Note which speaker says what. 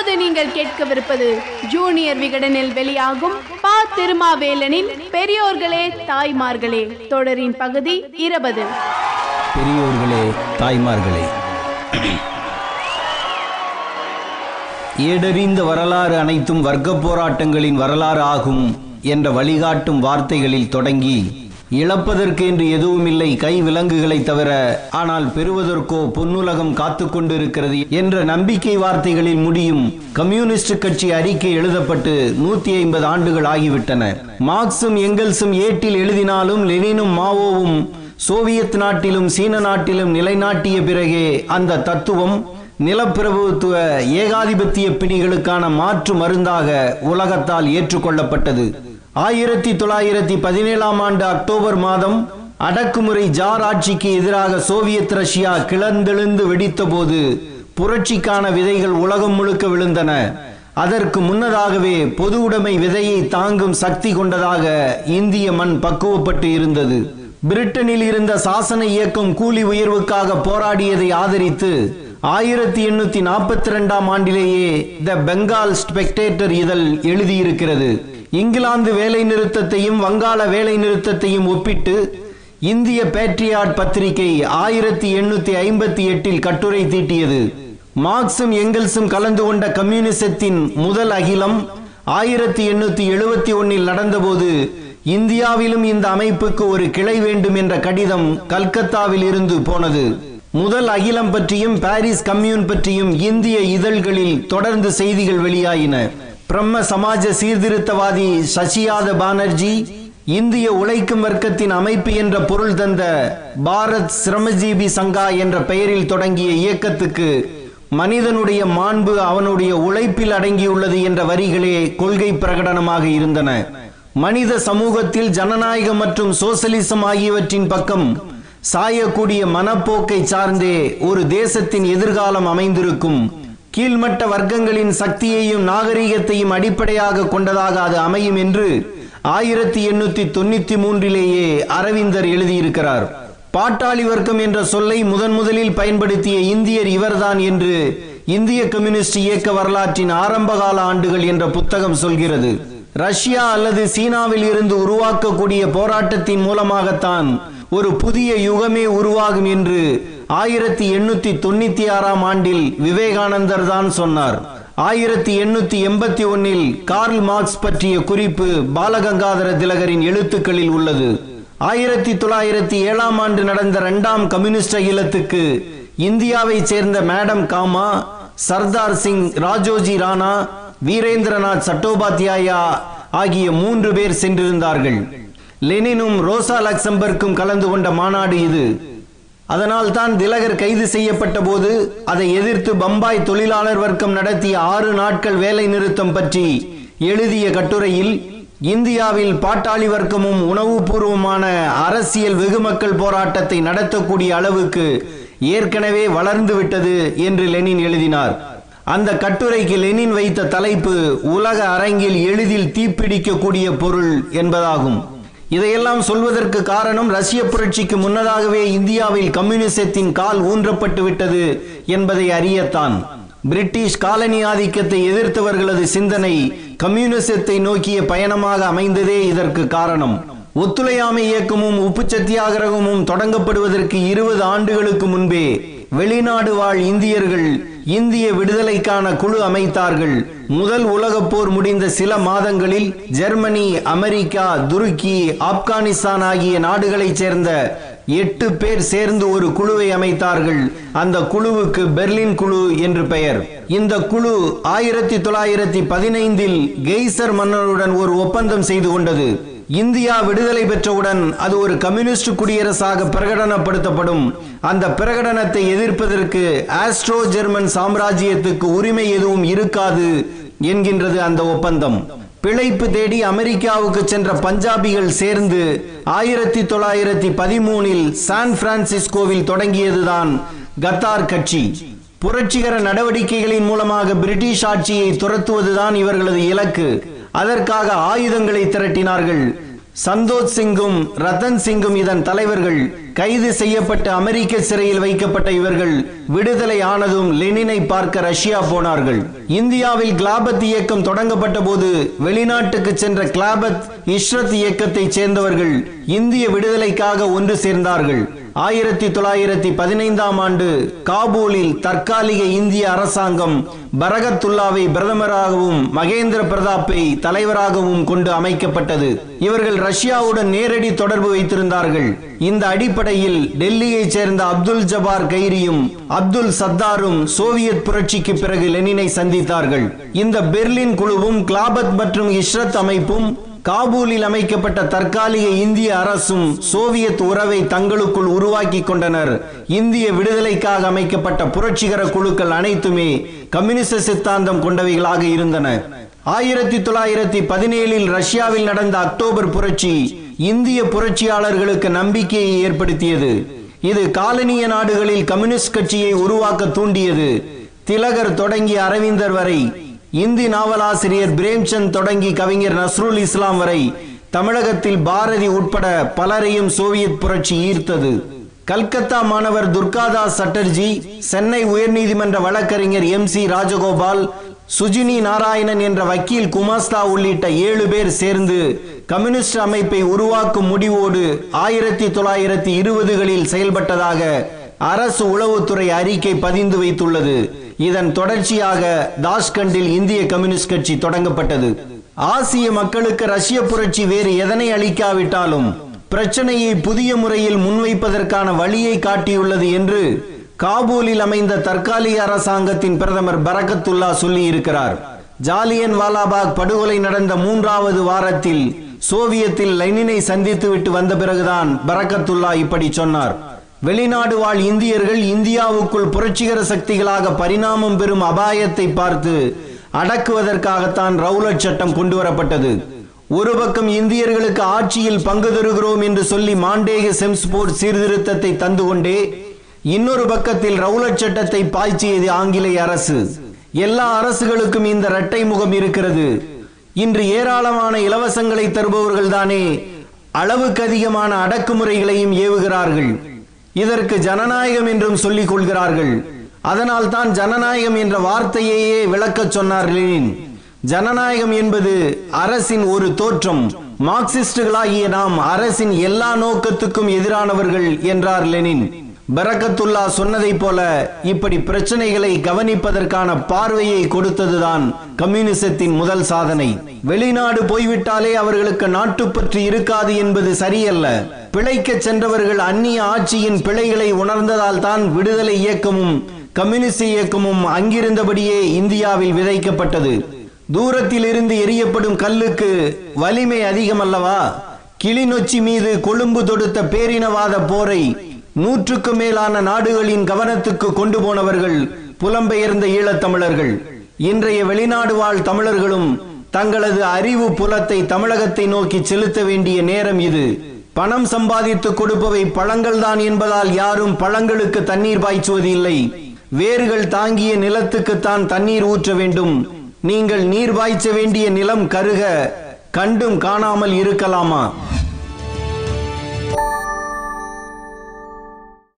Speaker 1: இப்போது நீங்கள் கேட்கவிருப்பது ஜூனியர் விகடனில் வெளியாகும் பா திருமாவேலனின் பெரியோர்களே தாய்மார்களே தொடரின் பகுதி இருபது.
Speaker 2: பெரியோர்களே தாய்மார்களே. ஏடறிந்த வரலாறு அனைத்தும் வர்க்க போராட்டங்களின் வரலாறு ஆகும் என்ற வழிகாட்டும் வார்த்தைகளில் தொடங்கி இழப்பதற்கு என்று எதுவுமில்லை கை விலங்குகளை தவிர ஆனால் பெறுவதற்கோ பொன்னுலகம் காத்து கொண்டிருக்கிறது என்ற நம்பிக்கை வார்த்தைகளில் முடியும். கம்யூனிஸ்ட் கட்சி அறிக்கை எழுதப்பட்டு நூத்தி ஐம்பது ஆண்டுகள் ஆகிவிட்டன. மார்க்சும் எங்கெல்ஸும் ஏட்டில் எழுதினாலும் லெனினும் மாவோவும் சோவியத் நாட்டிலும் சீன நாட்டிலும் நிலைநாட்டிய பிறகே அந்த தத்துவம் நிலப்பிரபுத்துவ ஏகாதிபத்திய பிணிகளுக்கான மாற்று மருந்தாக உலகத்தால் ஏற்றுக்கொள்ளப்பட்டது. ஆயிரத்தி தொள்ளாயிரத்தி பதினேழாம் ஆண்டு அக்டோபர் மாதம் அடக்குமுறை ஜார் ஆட்சிக்கு எதிராக சோவியத் ரஷ்யா கிளர்ந்தெழுந்து வெடித்தபோது புரட்சிக்கான விதைகள் உலகம் முழுக்க விழுந்தன. அதற்கு முன்னதாகவே பொது உடைமை விதையை தாங்கும் சக்தி கொண்டதாக இந்திய மண் பக்குவப்பட்டு இருந்தது. பிரிட்டனில் இருந்த சாசன இயக்கம் கூலி உயர்வுக்காக போராடியதை ஆதரித்து ஆயிரத்தி எண்ணூத்தி நாற்பத்தி ரெண்டாம் ஆண்டிலேயே த பெங்கால் ஸ்பெக்டேட்டர் இதழ் எழுதியிருக்கிறது. இங்கிலாந்து வேலை நிறுத்தத்தையும் வங்காள வேலை நிறுத்தத்தையும் ஒப்பிட்டு இந்திய பேட்ரியாட் பத்திரிகை ஆயிரத்தி எண்ணூத்தி ஐம்பத்தி எட்டில் கட்டுரை தீட்டியது. மார்க்சும் எங்கெல்ஸும் கலந்து கொண்ட கம்யூனிசத்தின் முதல் அகிலம் ஆயிரத்தி எண்ணூத்தி எழுபத்தி ஒன்னில் நடந்தபோது இந்தியாவிலும் இந்த அமைப்புக்கு ஒரு கிளை வேண்டும் என்ற கடிதம் கல்கத்தாவில் இருந்து போனது. முதல் அகிலம் பற்றியும் பாரிஸ் கம்யூன் பற்றியும் இந்திய இதழ்களில் தொடர்ந்து செய்திகள் வெளியாயின. பிரம்ம சமாஜ சீர்திருத்தவாதி சசியாத பானர்ஜி இந்திய உழைக்கும் வர்க்கத்தின் அமைப்பு என்ற பொருள் தந்த பாரத் சிரமஜீவி சங்கா என்ற பெயரில் தொடங்கிய இயக்கத்துக்கு மனிதனுடைய மாண்பு அவனுடைய உழைப்பில் அடங்கியுள்ளது என்ற வரிகளே கொள்கை பிரகடனமாக இருந்தன. மனித சமூகத்தில் ஜனநாயகம் மற்றும் சோசலிசம் ஆகியவற்றின் பக்கம் சாயக்கூடிய மனப்போக்கை சார்ந்தே ஒரு தேசத்தின் எதிர்காலம் அமைந்திருக்கும். கீழ்மட்ட வர்க்கங்களின் சக்தியையும் நாகரிகத்தையும் அடிப்படையாக கொண்டதாக அது அமையும் என்று ஆயிரத்தி எண்ணூத்தி தொண்ணூத்தி மூன்றிலேயே அரவிந்தர் எழுதியிருக்கிறார். பாட்டாளி வர்க்கம் என்ற சொல்லை முதன் முதலில் பயன்படுத்திய இந்தியர் இவர்தான் என்று இந்திய கம்யூனிஸ்ட் இயக்க வரலாற்றின் ஆரம்பகால ஆண்டுகள் என்ற புத்தகம் சொல்கிறது. ரஷ்யா அல்லது சீனாவில் இருந்து உருவாக்கக்கூடிய போராட்டத்தின் மூலமாகத்தான் ஒரு புதிய யுகமே உருவாகும் என்று ஆயிரத்தி எண்ணூத்தி தொண்ணூத்தி ஆறாம் ஆண்டில் விவேகானந்தர் தான் சொன்னார். ஆயிரத்தி எண்ணூத்தி எண்பத்தி ஒன்னில் கார்ல் மார்க்ஸ் பற்றிய குறிப்பு பாலகங்காதர திலகரின் எழுத்துக்களில் உள்ளது. ஆயிரத்தி தொள்ளாயிரத்தி ஏழாம் ஆண்டு நடந்த இரண்டாம் கம்யூனிஸ்ட் அகிலத்துக்கு இந்தியாவை சேர்ந்த மேடம் காமா சர்தார் சிங் ராஜோஜி ராணா வீரேந்திரநாத் சட்டோபாத்யாயா ஆகிய மூன்று பேர் சென்றிருந்தார்கள். லெனினும் ரோசா லக்சம்பர்க்கும் கலந்து கொண்ட மாநாடு இது. அதனால் தான் திலகர் கைது செய்யப்பட்ட போது அதை எதிர்த்து பம்பாய் தொழிலாளர் வர்க்கம் நடத்திய ஆறு நாட்கள் வேலை நிறுத்தம் பற்றி எழுதிய கட்டுரையில் இந்தியாவில் பாட்டாளி வர்க்கமும் உணவுபூர்வமான அரசியல் வெகுமக்கள் போராட்டத்தை நடத்தக்கூடிய அளவுக்கு ஏற்கனவே வளர்ந்து விட்டது என்று லெனின் எழுதினார். அந்த கட்டுரைக்கு லெனின் வைத்த தலைப்பு உலக அரங்கில் எளிதில் தீப்பிடிக்கக்கூடிய பொருள் என்பதாகும். இதையெல்லாம் சொல்வதற்கு காரணம் ரஷ்ய புரட்சிக்கு முன்னதாகவே இந்தியாவில் கம்யூனிசத்தின் கால் ஊன்றப்பட்டு விட்டது என்பதை அறியத்தான். பிரிட்டிஷ் காலனி ஆதிக்கத்தை எதிர்த்தவர்களது சிந்தனை கம்யூனிசத்தை நோக்கிய பயணமாக அமைந்ததே இதற்கு காரணம். ஒத்துழையாமை இயக்கமும் உப்பு சத்தியாகிரகமும் தொடங்கப்படுவதற்கு இருபது ஆண்டுகளுக்கு முன்பே வெளிநாடு வாழ் இந்தியர்கள் இந்திய விடுதலைக்கான குழு அமைத்தார்கள். முதல் உலகப் போர் முடிந்த சில மாதங்களில் ஜெர்மனி அமெரிக்கா துருக்கி ஆப்கானிஸ்தான் ஆகிய நாடுகளைச் சேர்ந்த எட்டு பேர் சேர்ந்து ஒரு குழுவை அமைத்தார்கள். அந்த குழுவுக்கு பெர்லின் குழு என்று பெயர். இந்த குழு ஆயிரத்தி தொள்ளாயிரத்தி பதினைந்தில் கெய்சர் மன்னருடன் ஒரு ஒப்பந்தம் செய்து கொண்டது. இந்தியா விடுதலை பெற்றவுடன் அது ஒரு கம்யூனிஸ்ட் குடியரசாக பிரகடனப்படுத்தப்படும். அந்த பிரகடனத்தை எதிர்ப்பதற்கு ஆஸ்ட்ரோ ஜெர்மன் சாம்ராஜ்யத்துக்கு உரிமை எதுவும் இருக்காது என்கின்றது அந்த ஒப்பந்தம். பிழைப்பு தேடி அமெரிக்காவுக்கு சென்ற பஞ்சாபிகள் சேர்ந்து ஆயிரத்தி தொள்ளாயிரத்தி பதிமூனில் சான் பிரான்சிஸ்கோவில் தொடங்கியதுதான் கத்தார் கட்சி. புரட்சிகர நடவடிக்கைகளின் மூலமாக பிரிட்டிஷ் ஆட்சியை துரத்துவதுதான் இவர்களது இலக்கு. அதற்காக ஆயுதங்களை திரட்டினார்கள். சந்தோஷ் சிங்கும் ரத்தன் சிங்கும் இதன் தலைவர்கள் கைது செய்யப்பட்டு அமெரிக்க சிறையில் வைக்கப்பட்ட இவர்கள் விடுதலை ஆனதும் லெனினை பார்க்க ரஷ்யா போனார்கள். இந்தியாவில் கிளாபத் இயக்கம் தொடங்கப்பட்ட போது வெளிநாட்டுக்கு சென்ற கிளாபத் இஷ்ரத் இயக்கத்தை சேர்ந்தவர்கள் இந்திய விடுதலைக்காக ஒன்று சேர்ந்தார்கள். ஆயிரத்தி தொள்ளாயிரத்தி பதினைந்தாம் ஆண்டு காபூலில் தற்காலிக இந்திய அரசாங்கம் பரகத்துல்லாவை பிரதமராகவும் மகேந்திர பிரதாப்பை தலைவராகவும் கொண்டு அமைக்கப்பட்டது. இவர்கள் ரஷ்யாவுடன் நேரடி தொடர்பு வைத்திருந்தார்கள். இந்த அடிப்படையில் டெல்லியைச் சேர்ந்த அப்துல் ஜபார் கைரியும் அப்துல் சத்தாரும் சோவியத் புரட்சிக்கு பிறகு லெனினை சந்தித்தார்கள். இந்த பெர்லின் குழுவும் கிளாபத் மற்றும் இஷ்ரத் அமைப்பும் காபூலில் அமைக்கப்பட்ட தற்காலிக இந்திய அரசும் சோவியத் உறவை தங்களுக்குள் உருவாக்கி கொண்டனர். இந்திய விடுதலைக்காக அமைக்கப்பட்ட புரட்சிகர குழுக்கள் அனைத்துமே கம்யூனிச சித்தாந்தம் கொண்டவைகளாக இருந்தன. ஆயிரத்தி தொள்ளாயிரத்தி பதினேழில் ரஷ்யாவில் நடந்த அக்டோபர் புரட்சி இந்திய புரட்சியாளர்களுக்கு நம்பிக்கையை ஏற்படுத்தியது. இது காலனிய நாடுகளில் கம்யூனிஸ்ட் கட்சியை உருவாக்க தூண்டியது. திலகர் தொடங்கி அரவிந்தர் வரை இந்தி நாவலாசிரியர் பிரேம்சந்த் தொடங்கி கவிஞர் நஸ்ருல் இஸ்லாம் வரை தமிழகத்தில் பாரதி உட்பட பலரையும் சோவியத் புரட்சி ஈர்த்தது. கல்கத்தா மாணவர் துர்காதாஸ் சட்டர்ஜி சென்னை உயர்நீதிமன்ற வழக்கறிஞர் எம் சி ராஜகோபால் சுஜினி நாராயணன் என்ற வக்கீல் குமாஸ்தா உள்ளிட்ட ஏழு பேர் சேர்ந்து கம்யூனிஸ்ட் அமைப்பை உருவாக்கும் முடிவோடு ஆயிரத்தி தொள்ளாயிரத்தி இருபதுகளில் செயல்பட்டதாக அரசு உளவுத்துறை அறிக்கை பதிந்து வைத்துள்ளது. இதன் தொடர்ச்சியாக தாஷ்கண்டில் இந்திய கம்யூனிஸ்ட் கட்சி தொடங்கப்பட்டது. ஆசிய மக்களுக்கு ரஷ்ய புரட்சி வேறு எதனை அளிக்காவிட்டாலும் பிரச்சனையை புதிய முறையில் முன்வைப்பதற்கான வழியை காட்டியுள்ளது என்று காபூலில் அமைந்த தற்காலிக அரசாங்கத்தின் பிரதமர் பரகத்துல்லா சொல்லி இருக்கிறார் ஜாலியன் வாலாபாக் படுகொலை நடந்த மூன்றாவது வாரத்தில் சோவியத்தில் லெனினை சந்தித்துவிட்டு வந்த பிறகுதான் பரகத்துல்லா இப்படி சொன்னார். வெளிநாடு வாழ் இந்தியர்கள் இந்தியாவுக்குள் புரட்சிகர சக்திகளாக பரிணாமம் பெறும் அபாயத்தை பார்த்து அடக்குவதற்காகத்தான் ரவுலட் சட்டம் கொண்டு வரப்பட்டது. ஒரு பக்கம் இந்தியர்களுக்கு ஆட்சியில் பங்கு தருகிறோம் என்று சொல்லி மாண்டேக செம்ஸ்போர்ட் சீர்திருத்தத்தை தந்து கொண்டே இன்னொரு பக்கத்தில் ரவுலட் சட்டத்தை பாய்ச்சியது ஆங்கிலேய அரசு. எல்லா அரசுகளுக்கும் இந்த இரட்டை முகம் இருக்கிறது. இன்று ஏராளமான இலவசங்களை தருபவர்கள் தானே அளவுக்கு அதிகமான அடக்குமுறைகளையும் ஏவுகிறார்கள். இதற்கு ஜனநாயகம் என்றும் சொல்லிக் கொள்கிறார்கள். அதனால் தான் ஜனநாயகம் என்ற வார்த்தையையே விளக்கச் சொன்னார் லெனின் ஜனநாயகம் என்பது அரசின் ஒரு தோற்றம். மார்க்சிஸ்டுகளாகிய நாம் அரசின் எல்லா நோக்கத்துக்கும் எதிரானவர்கள் என்றார் லெனின் பரக்கத்துல்லா சொன்னதைப் போல இப்படி பிரச்சனைகளை கவனிப்பதற்கான பார்வையை கொடுத்ததுதான் கம்யூனிசத்தின் முதல் சாதனை. வெளிநாடு போய்விட்டாலே அவர்களுக்கு நாட்டுப்பற்று இருக்காது என்பது சரியல்ல. பிழைக்க சென்றவர்கள் அந்நிய ஆட்சியின் பிழைகளை உணர்ந்ததால் தான் விடுதலை இயக்கமும் கம்யூனிஸ்ட் இயக்கமும் அங்கிருந்தபடியே இந்தியாவில் விதைக்கப்பட்டது. தூரத்தில் இருந்து எரியப்படும் கல்லுக்கு வலிமை அதிகம் அல்லவா கிளிநொச்சி மீது கொழும்பு தொடுத்த பேரினவாத போரை நூற்றுக்கு மேலான நாடுகளின் கவனத்துக்கு கொண்டு போனவர்கள் புலம்பெயர்ந்த ஈழத்தமிழர்கள். இன்றைய வெளிநாடு வாழ் தமிழர்களும் தங்களது அறிவு புலத்தை தமிழகத்தை நோக்கி செலுத்த வேண்டிய நேரம் இது. பணம் சம்பாதித்து கொடுப்பவை பழங்கள் தான் என்பதால் யாரும் பழங்களுக்கு தண்ணீர் பாய்ச்சுவது இல்லை வேர்கள் தாங்கிய நிலத்துக்குத்தான் தண்ணீர் ஊற்ற வேண்டும். நீங்கள் நீர் பாய்ச்ச வேண்டிய நிலம் கருக கண்டும் காணாமல் இருக்கலாமா?